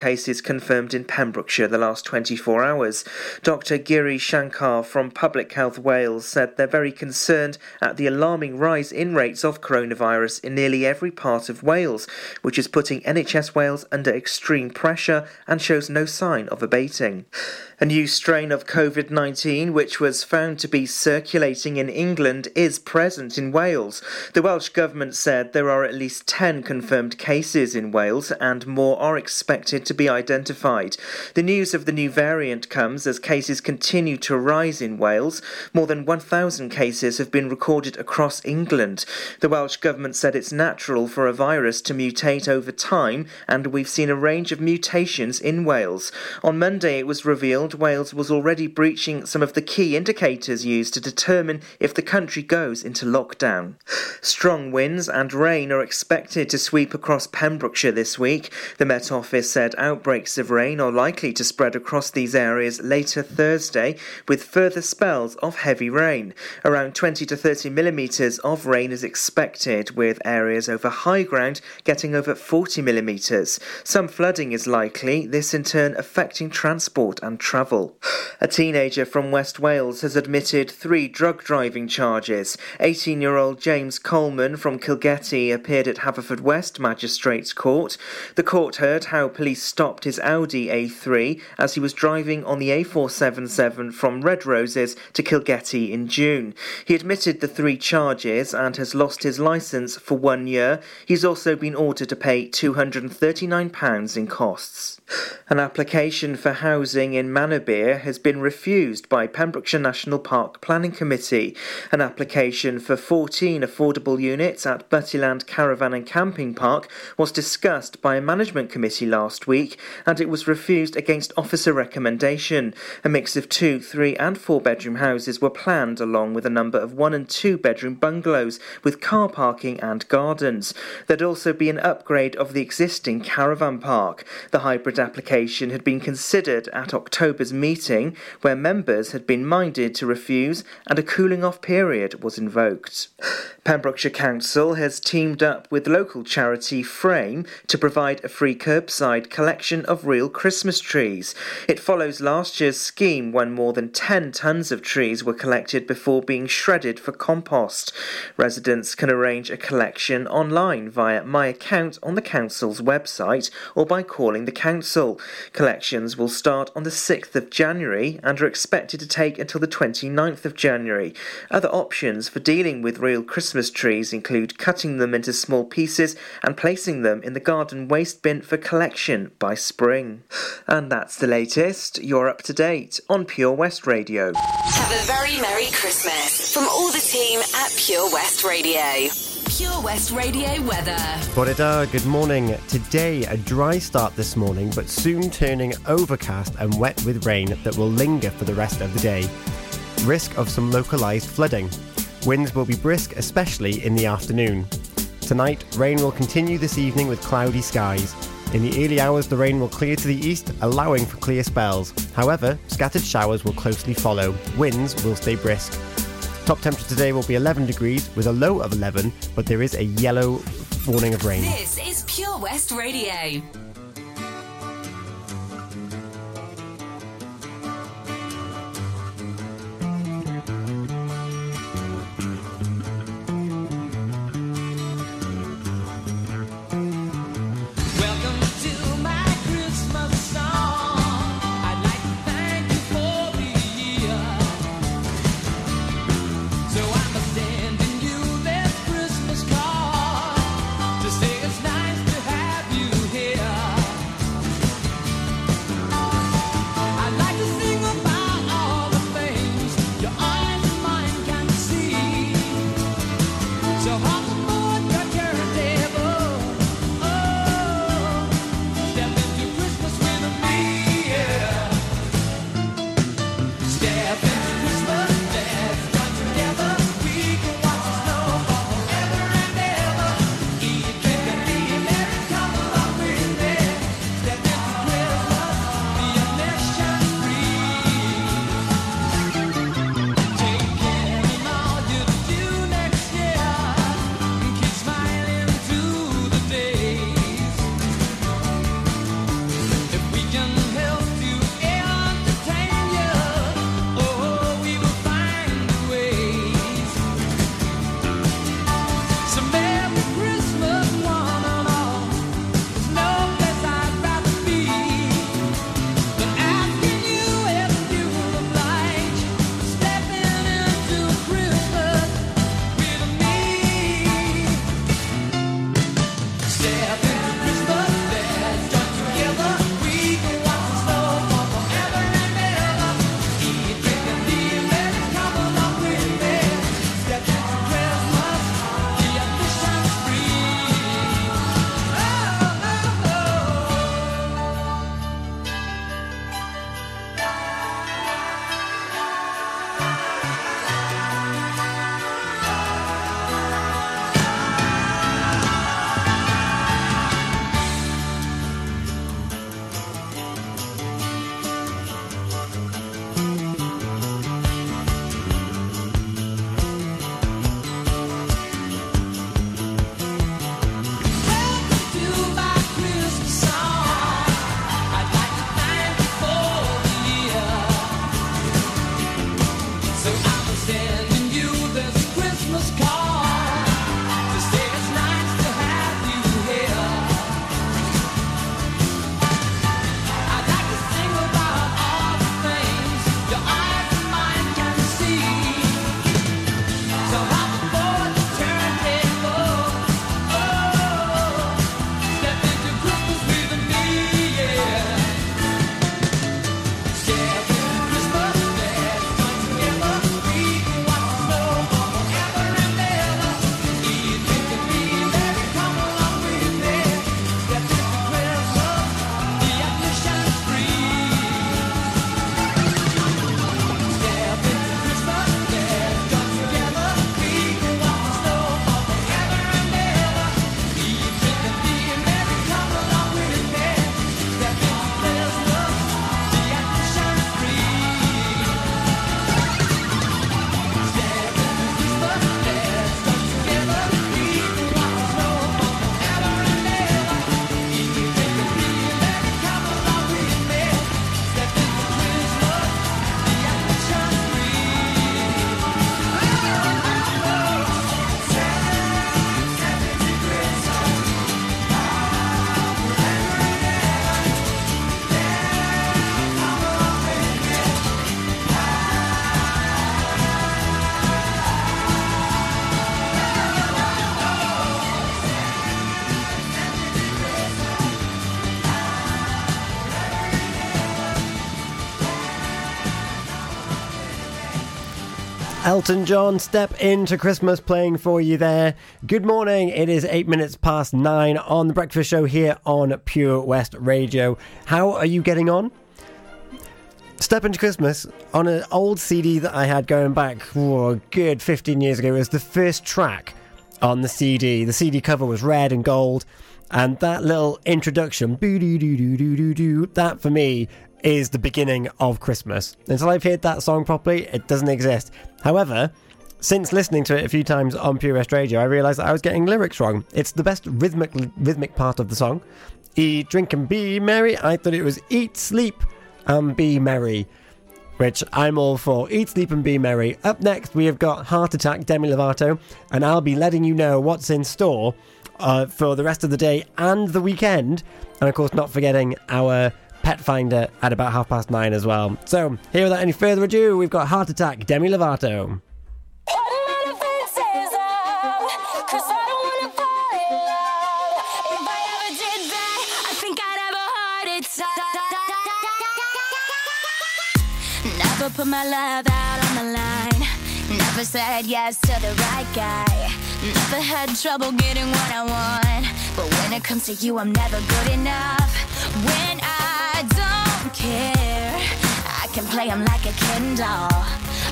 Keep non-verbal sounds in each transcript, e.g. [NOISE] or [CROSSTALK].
cases confirmed in Pembrokeshire the last 24 hours. Dr. Giri Shankar from Public Health Wales said they're very concerned at the alarming rise in rates of coronavirus in nearly every part of Wales, which is putting NHS Wales under extreme pressure and shows no sign of abating. A new strain of COVID 19, which was found to be circulating in England, is present in Wales. The Welsh Government said there are at least 10 confirmed cases in Wales and more are expected to be identified. The news of the new variant comes as cases continue to rise in Wales. More than 1,000 cases have been recorded across England. The Welsh Government said it's natural for a virus to mutate over time, and we've seen a range of mutations in Wales. On Monday, it was revealed Wales was already breaching some of the key indicators used to determine if the country goes into lockdown. Strong winds and rain are expected to sweep across Pembrokeshire this week. The Met Office said outbreaks of rain are likely to spread across these areas later Thursday, with further spells of heavy rain. Around 20 to 30 millimetres of rain is expected, with areas over high ground getting over 40 millimetres. Some flooding is likely, this in turn affecting transport and travel travel. A teenager from West Wales has admitted three drug driving charges. 18 year old James Coleman from Kilgetty appeared at Haverfordwest Magistrates Court. The court heard how police stopped his Audi A3 as he was driving on the A477 from Red Roses to Kilgetty in June. He admitted the three charges and has lost his licence for one year. He's also been ordered to pay £239 in costs. An application for housing in Manorbier has been refused by Pembrokeshire National Park Planning Committee. An application for 14 affordable units at Buttyland Caravan and Camping Park was discussed by a management committee last week and it was refused against officer recommendation. A mix of two, three, and four bedroom houses were planned along with a number of one and two bedroom bungalows with car parking and gardens. There'd also be an upgrade of the existing caravan park. The hybrid application had been considered at October's meeting, where members had been minded to refuse and a cooling off period was invoked. Pembrokeshire Council has teamed up with local charity Frame to provide a free curbside collection of real Christmas trees. It follows last year's scheme when more than 10 tonnes of trees were collected before being shredded for compost. Residents can arrange a collection online via My Account on the Council's website or by calling the Council Council. Collections will start on the 6th of January and are expected to take until the 29th of January. Other options for dealing with real Christmas trees include cutting them into small pieces and placing them in the garden waste bin for collection by spring. And that's the latest. You're up to date on Pure West Radio. Have a very Merry Christmas from all the team at Pure West Radio. Pure West Radio weather. Good morning. Today, a dry start this morning, but soon turning overcast and wet with rain that will linger for the rest of the day. Risk of some localised flooding. Winds will be brisk, especially in the afternoon. Tonight, rain will continue this evening with cloudy skies. In the early hours, the rain will clear to the east, allowing for clear spells. However, scattered showers will closely follow. Winds will stay brisk. Top temperature today will be 11 degrees with a low of 11, but there is a yellow warning of rain. This is Pure West Radio. Elton John, Step Into Christmas playing for you there. Good morning. It is eight minutes past nine on the breakfast show here on Pure West Radio. How are you getting on? Step Into Christmas on an old CD that I had going back oh, a good 15 years ago it was the first track on the CD. The CD cover was red and gold, and that little introduction, that for me is the beginning of Christmas. Until I've heard that song properly, it doesn't exist. However, since listening to it a few times on Pure West Radio, I realised that I was getting lyrics wrong. It's the best rhythmic rhythmic part of the song. Eat, drink, and be merry. I thought it was eat, sleep, and be merry, which I'm all for. Eat, sleep, and be merry. Up next, we have got Heart Attack, Demi Lovato, and I'll be letting you know what's in store uh, for the rest of the day and the weekend. And of course, not forgetting our Pet Finder at about half past nine as well. So, here without any further ado, we've got Heart Attack, Demi Lovato. Never put my love out on the line. Never said yes to the right guy. Never had trouble getting what I want. But when it comes to you, I'm never good enough. When care. I can play him like a Ken doll.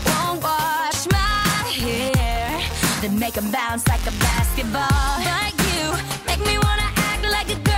Won't wash my hair, then make him bounce like a basketball. But you make me wanna act like a girl,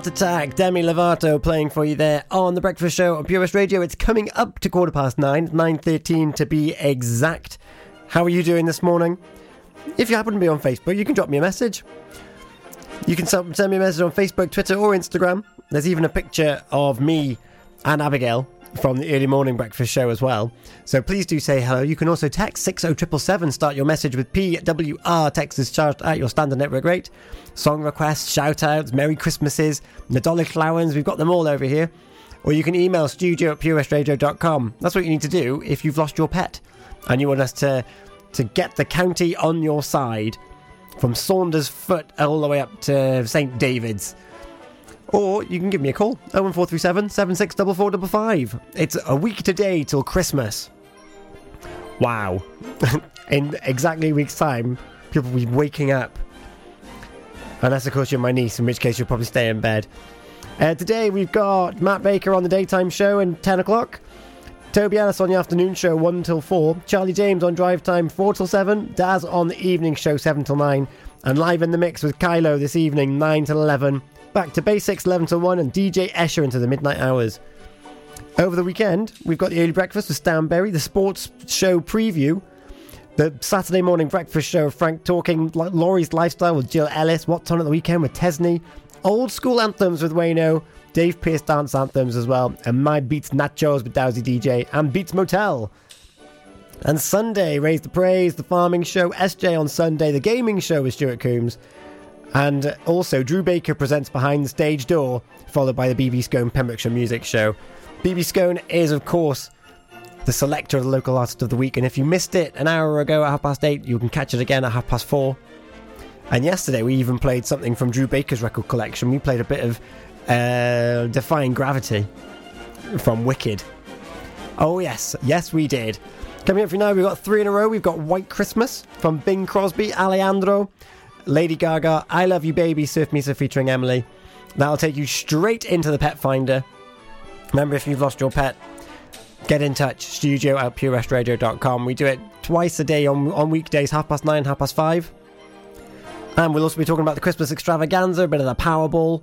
Heart Attack, Demi Lovato playing for you there on the Breakfast Show on Pure West Radio. It's coming up to quarter past nine, nine thirteen to be exact. How are you doing this morning? If you happen to be on Facebook, you can drop me a message. You can send me a message on Facebook, Twitter, or Instagram. There's even a picture of me and Abigail from the early morning breakfast show as well. So please do say hello. You can also text 60777, start your message with PWR. Text is charged at your standard network rate. Song requests, shout outs, Merry Christmases, Nadolig Llawen, we've got them all over here. Or you can email studio at purewestradio.com. That's what you need to do if you've lost your pet and you want us to, to get the county on your side from Saundersfoot all the way up to St. David's. Or you can give me a call 01437 764455. It's a week today till Christmas. Wow. [LAUGHS] In exactly a week's time, people will be waking up. Unless, of course, you're my niece, in which case you'll probably stay in bed. Uh, today we've got Matt Baker on the daytime show at 10 o'clock. Toby Ellis on the afternoon show 1 till 4. Charlie James on drive time 4 till 7. Daz on the evening show 7 till 9. And live in the mix with Kylo this evening 9 till 11. Back to basics 11 to 1 and DJ Escher into the midnight hours. Over the weekend, we've got the early breakfast with Stan Berry, the sports show preview, the Saturday morning breakfast show, Frank talking like Laurie's lifestyle with Jill Ellis, what's on at the weekend with Tesney, old school anthems with Wayno, Dave Pearce dance anthems as well, and My Beats Nachos with Dowsy DJ, and Beats Motel. And Sunday, Raise the Praise, the farming show, SJ on Sunday, the gaming show with Stuart Coombs, and also Drew Baker presents Behind the Stage Door, followed by the BB Scone Pembrokeshire Music Show. BB Scone is, of course, the selector of the local artist of the week, and if you missed it an hour ago at half past eight, you can catch it again at half past four. And yesterday we even played something from Drew Baker's record collection. We played a bit of uh, Defying Gravity from Wicked. Oh, yes, yes, we did. Coming up for now, we've got three in a row. We've got White Christmas from Bing Crosby, Alejandro, Lady Gaga, I Love You Baby, Surf Mesa featuring Emilee. That'll take you straight into the pet finder. Remember, if you've lost your pet, get in touch. Studio at purewestradio.com. We do it twice a day on, on weekdays, half past nine, half past five. And we'll also be talking about the Christmas extravaganza, a bit of the Powerball,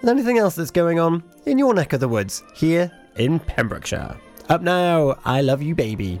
and anything else that's going on in your neck of the woods here in Pembrokeshire. Up now, I Love You Baby.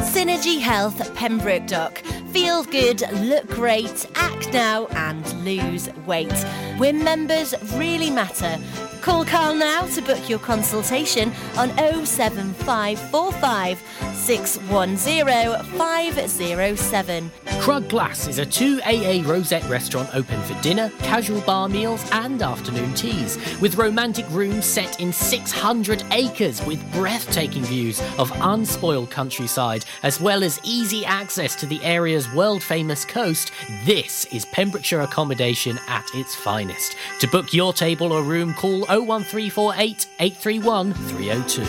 Synergy Health Pembroke Dock. Feel good, look great, act now, and lose weight. When members really matter. Call Carl now to book your consultation on 07545 610 507. Crug Glas is a 2AA Rosette restaurant open for dinner, casual bar meals, and afternoon teas, with romantic rooms set in 600 acres with breathtaking views of unspoiled countryside, as well as easy access to the area's world famous coast. This is Pembrokeshire accommodation at its finest. To book your table or room, call 01348 831 302.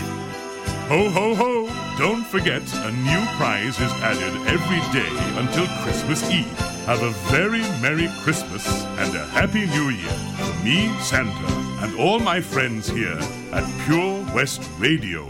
Ho ho ho! Don't forget, a new prize is added every day until Christmas Eve. Have a very Merry Christmas and a Happy New Year from me, Santa, and all my friends here at Pure West Radio.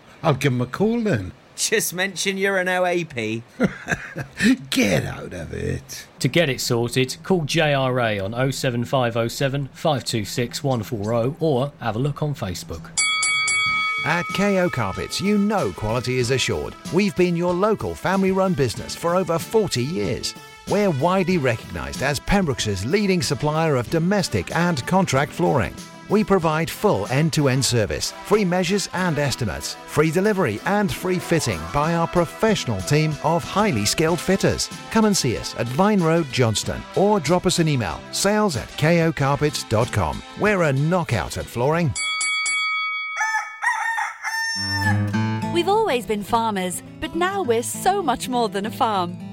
I'll give him a call then. Just mention you're an OAP. [LAUGHS] Get out of it. To get it sorted, call JRA on 07507 526 140 or have a look on Facebook. At KO Carpets, you know quality is assured. We've been your local family run business for over 40 years. We're widely recognised as Pembroke's leading supplier of domestic and contract flooring. We provide full end to end service, free measures and estimates, free delivery and free fitting by our professional team of highly skilled fitters. Come and see us at Vine Road, Johnston, or drop us an email sales at kocarpets.com. We're a knockout at flooring. We've always been farmers, but now we're so much more than a farm.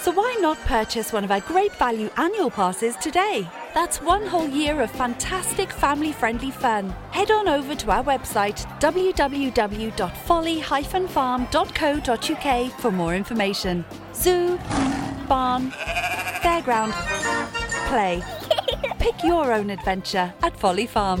So why not purchase one of our great value annual passes today? That's one whole year of fantastic family friendly fun. Head on over to our website www.folly farm.co.uk for more information. Zoo, barn, fairground, play. [LAUGHS] Pick your own adventure at Folly Farm.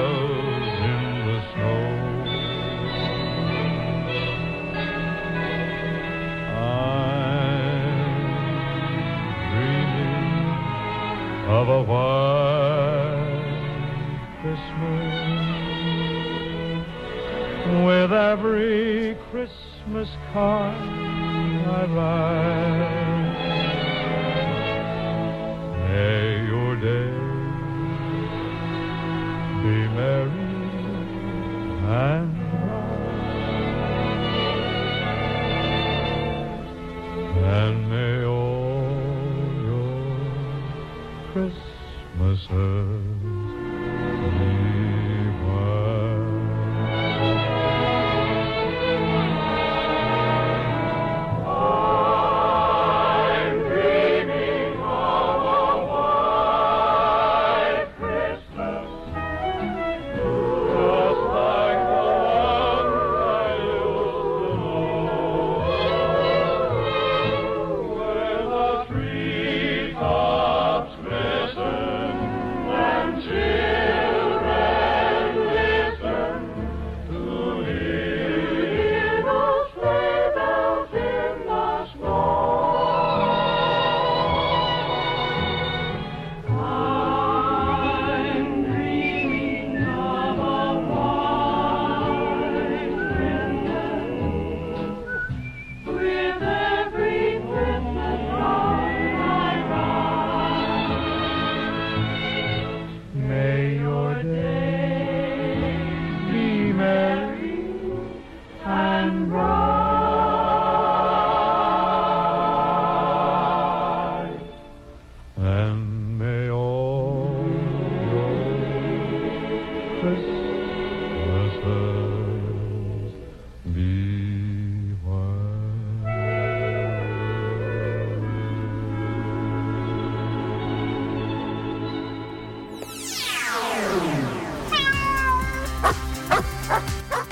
of a white Christmas with every Christmas card I write.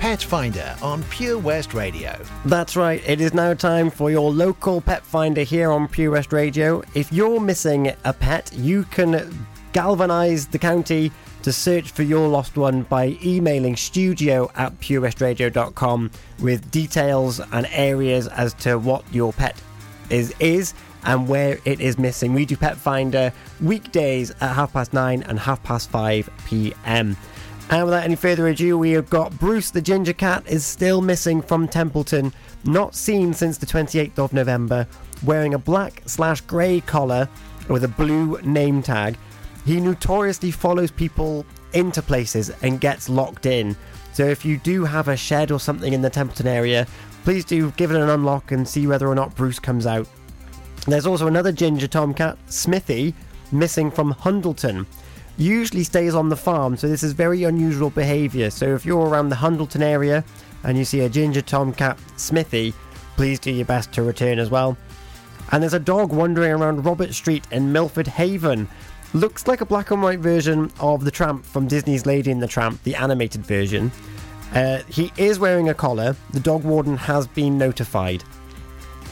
Pet Finder on Pure West Radio. That's right, it is now time for your local pet finder here on Pure West Radio. If you're missing a pet, you can galvanise the county to search for your lost one by emailing studio at purewestradio.com with details and areas as to what your pet is is and where it is missing. We do Pet Finder weekdays at half past nine and half past five pm. And without any further ado, we have got Bruce the Ginger Cat is still missing from Templeton, not seen since the 28th of November, wearing a black slash grey collar with a blue name tag. He notoriously follows people into places and gets locked in. So if you do have a shed or something in the Templeton area, please do give it an unlock and see whether or not Bruce comes out. There's also another ginger tomcat, Smithy, missing from Hundleton. Usually stays on the farm, so this is very unusual behaviour. So if you're around the Hundleton area and you see a ginger tomcat, Smithy, please do your best to return as well. And there's a dog wandering around Robert Street in Milford Haven. Looks like a black and white version of the Tramp from Disney's Lady and the Tramp, the animated version. Uh, he is wearing a collar. The dog warden has been notified.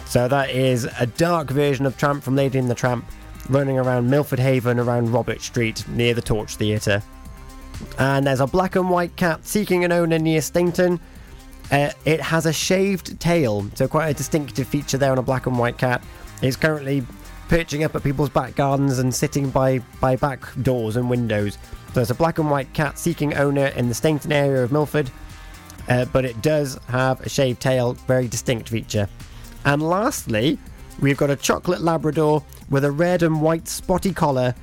So that is a dark version of Tramp from Lady and the Tramp running around Milford Haven around Robert Street near the Torch Theatre. And there's a black and white cat seeking an owner near Stainton. Uh, it has a shaved tail, so quite a distinctive feature there on a black and white cat. It's currently perching up at people's back gardens and sitting by, by back doors and windows. So it's a black and white cat seeking owner in the Stainton area of Milford, uh, but it does have a shaved tail, very distinct feature. And lastly, we've got a chocolate Labrador with a red and white spotty collar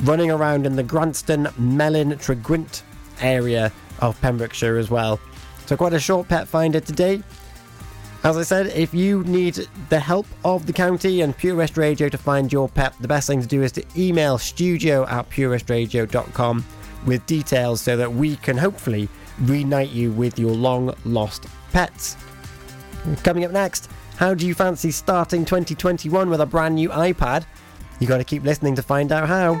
running around in the Granston Melon Tregwynt area of Pembrokeshire as well. So, quite a short pet finder today. As I said, if you need the help of the county and Pure West Radio to find your pet, the best thing to do is to email studio at purewestradio.com with details so that we can hopefully reunite you with your long lost pets. Coming up next, how do you fancy starting 2021 with a brand new iPad? You got to keep listening to find out how.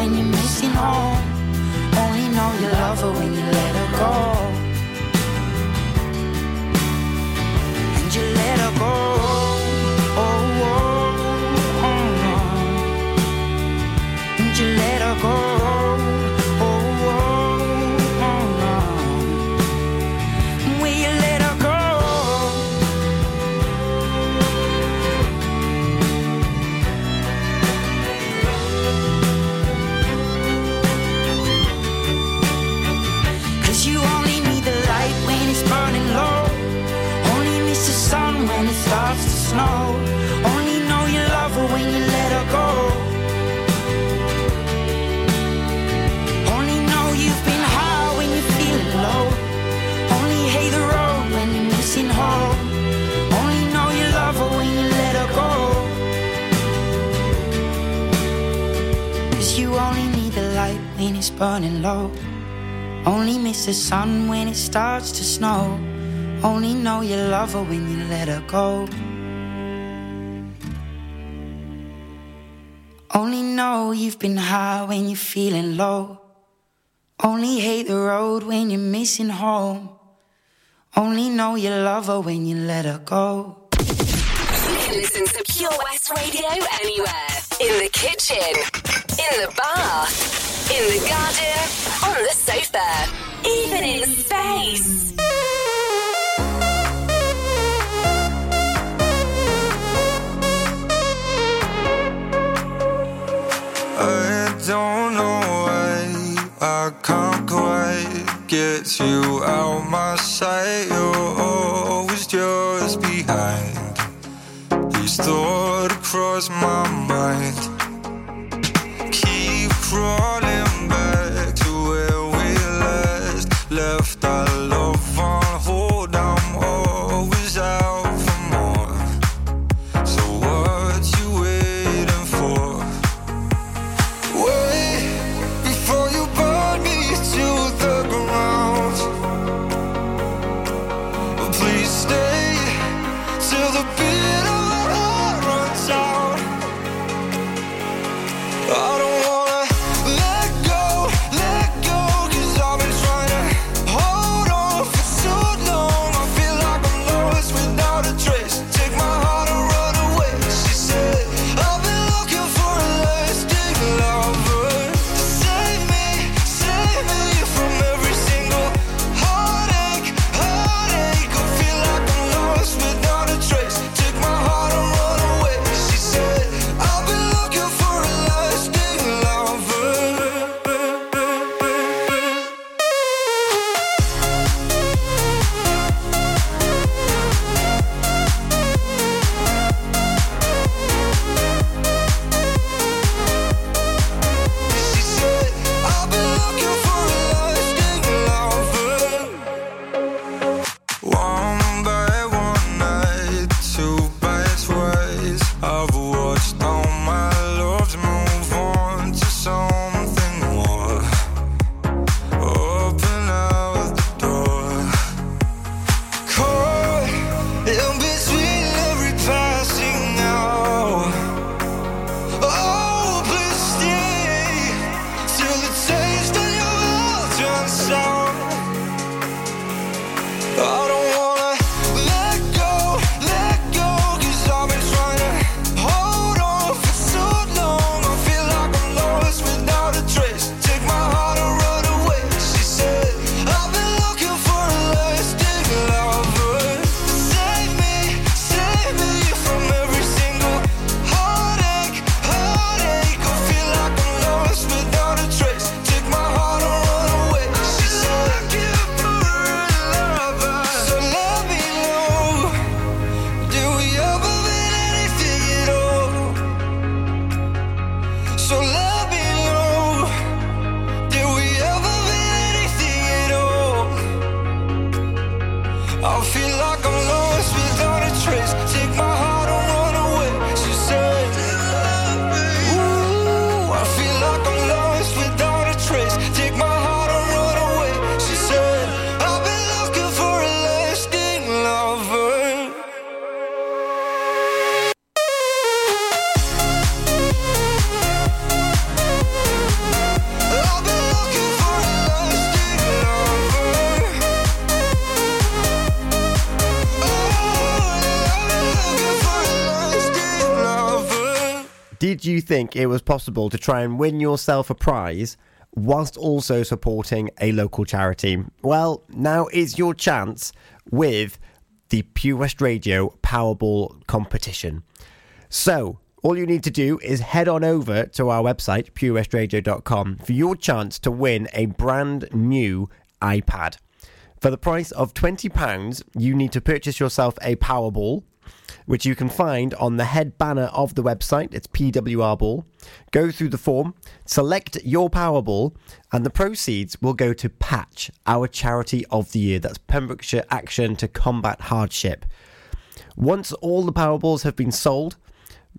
When you're missing home. Only know you love her when you let her go. And you let her go. Oh, oh, oh, oh. And you let her go. Will you let her go? burning low. Only miss the sun when it starts to snow. Only know you love her when you let her go. Only know you've been high when you're feeling low. Only hate the road when you're missing home. Only know you love her when you let her go. You can listen to Pure West Radio anywhere. In the kitchen, in the bath in the garden, on the sofa, even in space. I don't know why I can't quite get you out my sight. You're always just behind. These thoughts cross my mind think it was possible to try and win yourself a prize whilst also supporting a local charity? Well, now is your chance with the Pure West Radio Powerball competition. So, all you need to do is head on over to our website, purewestradio.com, for your chance to win a brand new iPad. For the price of £20, you need to purchase yourself a Powerball which you can find on the head banner of the website. It's PWR Ball. Go through the form, select your Powerball, and the proceeds will go to Patch, our charity of the year. That's Pembrokeshire Action to Combat Hardship. Once all the Powerballs have been sold,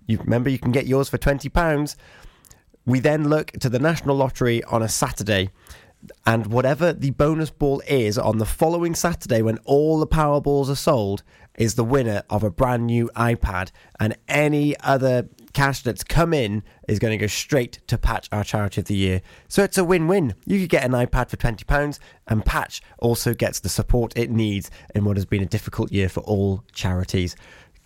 you remember you can get yours for £20. We then look to the National Lottery on a Saturday. And whatever the bonus ball is on the following Saturday when all the Powerballs are sold is the winner of a brand new iPad. And any other cash that's come in is going to go straight to Patch, our charity of the year. So it's a win win. You could get an iPad for £20, and Patch also gets the support it needs in what has been a difficult year for all charities.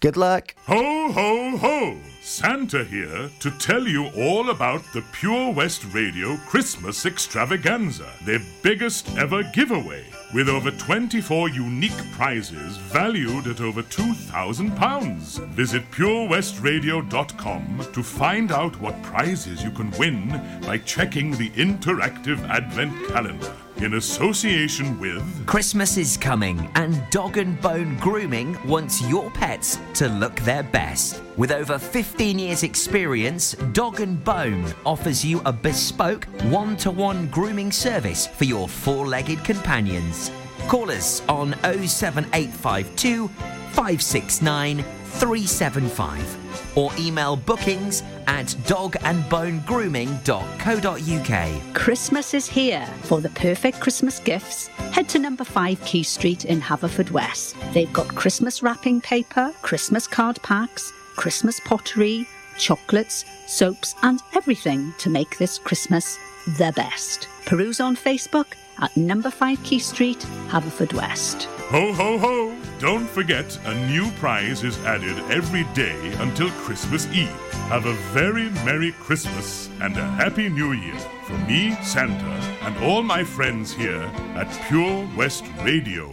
Good luck. Ho, ho, ho! Santa here to tell you all about the Pure West Radio Christmas Extravaganza, their biggest ever giveaway, with over 24 unique prizes valued at over £2,000. Visit purewestradio.com to find out what prizes you can win by checking the interactive Advent calendar. In association with Christmas is coming, and Dog and Bone Grooming wants your pets to look their best. With over 15 years' experience, Dog and Bone offers you a bespoke one to one grooming service for your four legged companions. Call us on 07852 569 375 or email bookings at dogandbonegrooming.co.uk. Christmas is here. For the perfect Christmas gifts, head to number 5 Quay Street in Haverfordwest. They've got Christmas wrapping paper, Christmas card packs, Christmas pottery, chocolates, soaps, and everything to make this Christmas the best. Peruse on Facebook at number 5 Quay Street, Haverfordwest. Ho, ho, ho! Don't forget, a new prize is added every day until Christmas Eve. Have a very Merry Christmas and a Happy New Year from me, Santa, and all my friends here at Pure West Radio.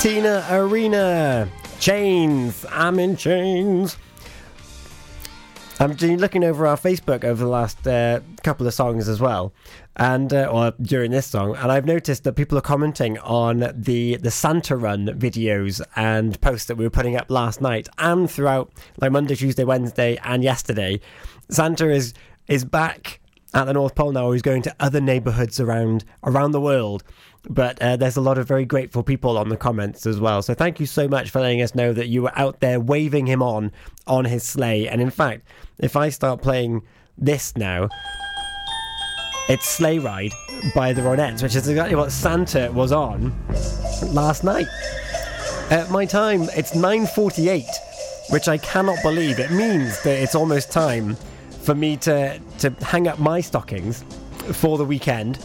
Tina Arena. Chains. I'm in chains. I'm looking over our Facebook over the last uh, couple of songs as well, and uh, or during this song, and I've noticed that people are commenting on the the Santa Run videos and posts that we were putting up last night and throughout like Monday, Tuesday, Wednesday, and yesterday. Santa is is back at the North Pole now. He's going to other neighbourhoods around around the world. But uh, there's a lot of very grateful people on the comments as well. So thank you so much for letting us know that you were out there waving him on on his sleigh. And in fact, if I start playing this now, it's Sleigh Ride by the Ronettes, which is exactly what Santa was on last night. At my time, it's 9:48, which I cannot believe. It means that it's almost time for me to to hang up my stockings for the weekend.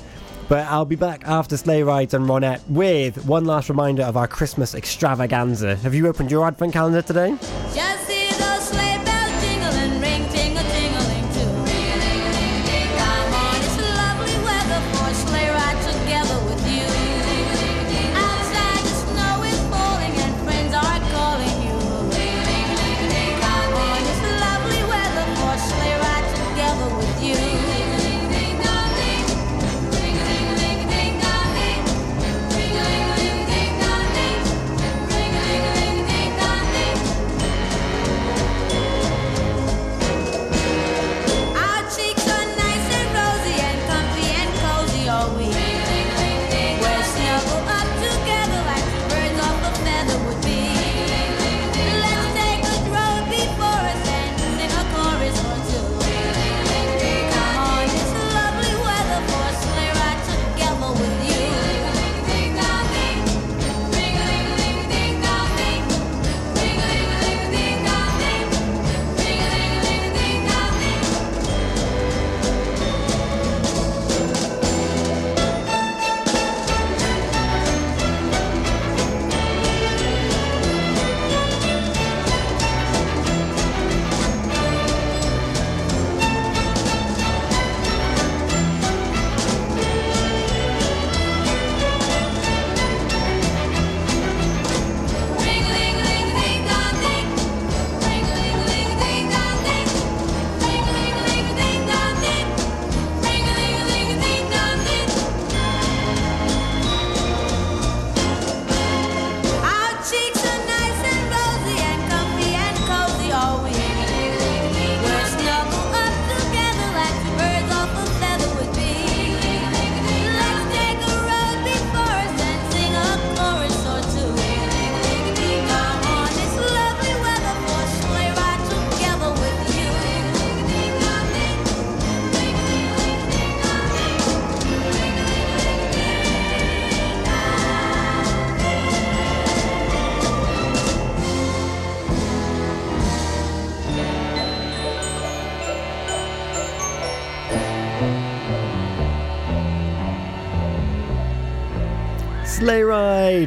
But I'll be back after Sleigh Rides and Ronette with one last reminder of our Christmas extravaganza. Have you opened your advent calendar today? Just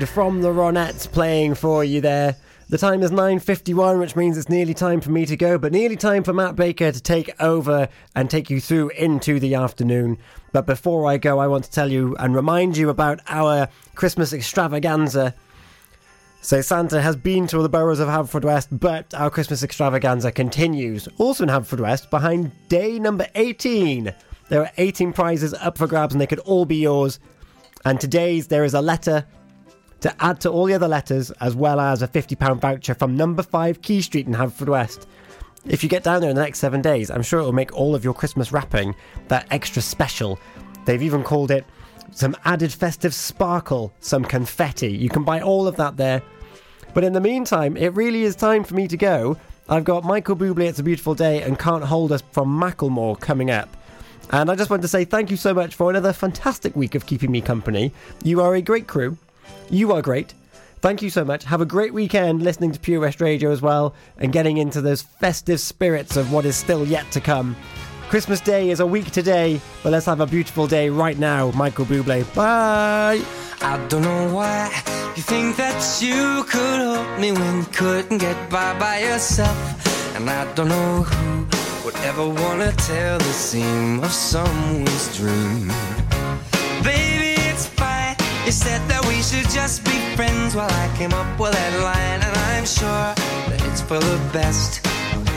From the Ronettes playing for you there. The time is 9.51, which means it's nearly time for me to go, but nearly time for Matt Baker to take over and take you through into the afternoon. But before I go, I want to tell you and remind you about our Christmas extravaganza. So Santa has been to all the boroughs of Haverfordwest, but our Christmas extravaganza continues. Also in Haverfordwest, behind day number 18. There are 18 prizes up for grabs and they could all be yours. And today's there is a letter to add to all the other letters, as well as a £50 voucher from number 5 Quay Street in Haverfordwest. If you get down there in the next seven days, I'm sure it will make all of your Christmas wrapping that extra special. They've even called it some added festive sparkle, some confetti. You can buy all of that there. But in the meantime, it really is time for me to go. I've got Michael Bublé, It's a Beautiful Day, and Can't Hold Us from Macklemore coming up. And I just want to say thank you so much for another fantastic week of keeping me company. You are a great crew. You are great. Thank you so much. Have a great weekend listening to Pure West Radio as well and getting into those festive spirits of what is still yet to come. Christmas Day is a week today, but let's have a beautiful day right now. Michael Bublé. Bye. I don't know why you think that you could help me when you couldn't get by by yourself. And I don't know who would ever wanna tell the seam of someone's dream. You said that we should just be friends while I came up with that line, and I'm sure that it's for the best.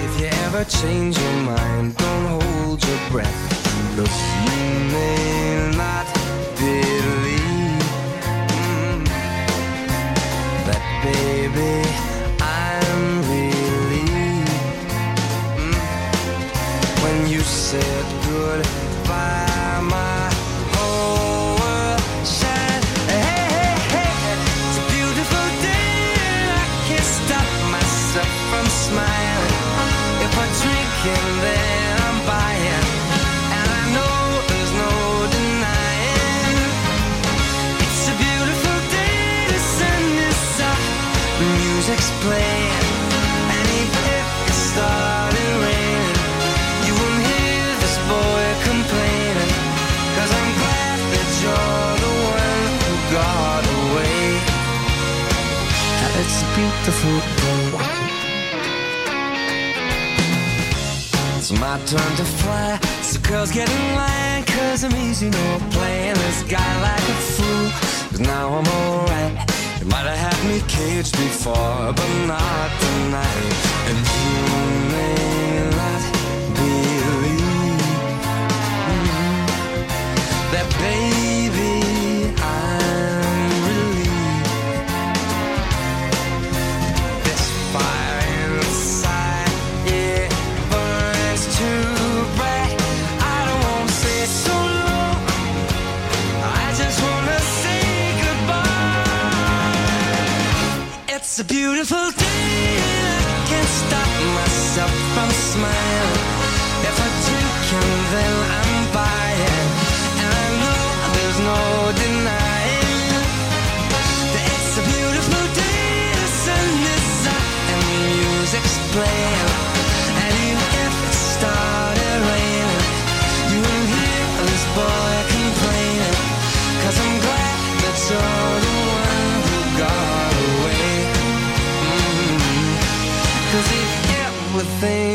If you ever change your mind, don't hold your breath. Look, you may not believe mm, that, baby, I'm relieved mm, when you said goodbye. My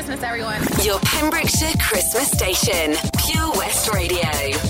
Christmas, everyone. Your Pembrokeshire Christmas station, Pure West Radio.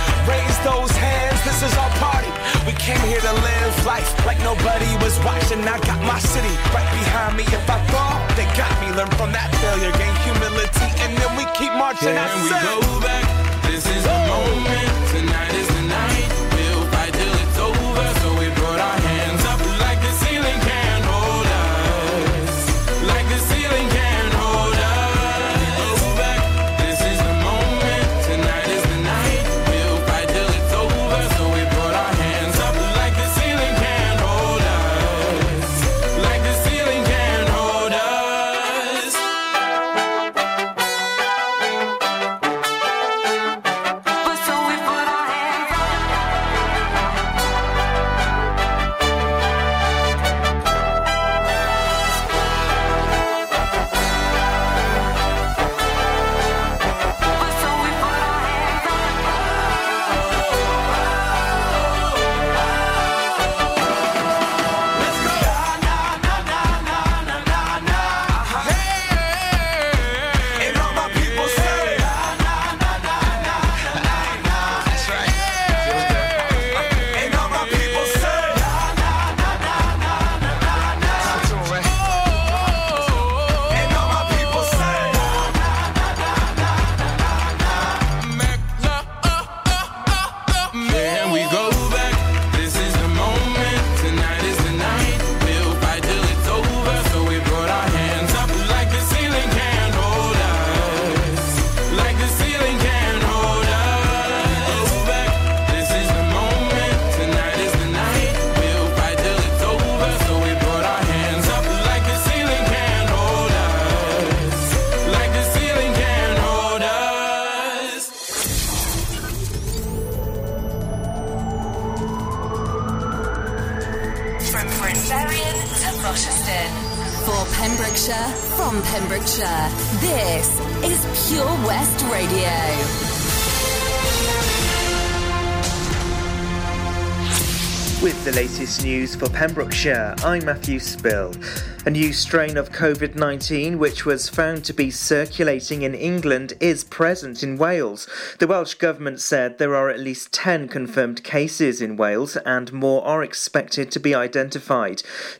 Raise those hands, this is our party. We came here to live life like nobody was watching. I got my city right behind me. If I fall, they got me. Learn from that failure, gain humility, and then we keep marching. I Can we go back? This is the moment. Tonight is the news for Pembrokeshire, I'm Matthew Spill. A new strain of COVID 19, which was found to be circulating in England, is present in Wales. The Welsh Government said there are at least 10 confirmed cases in Wales and more are expected to be identified. The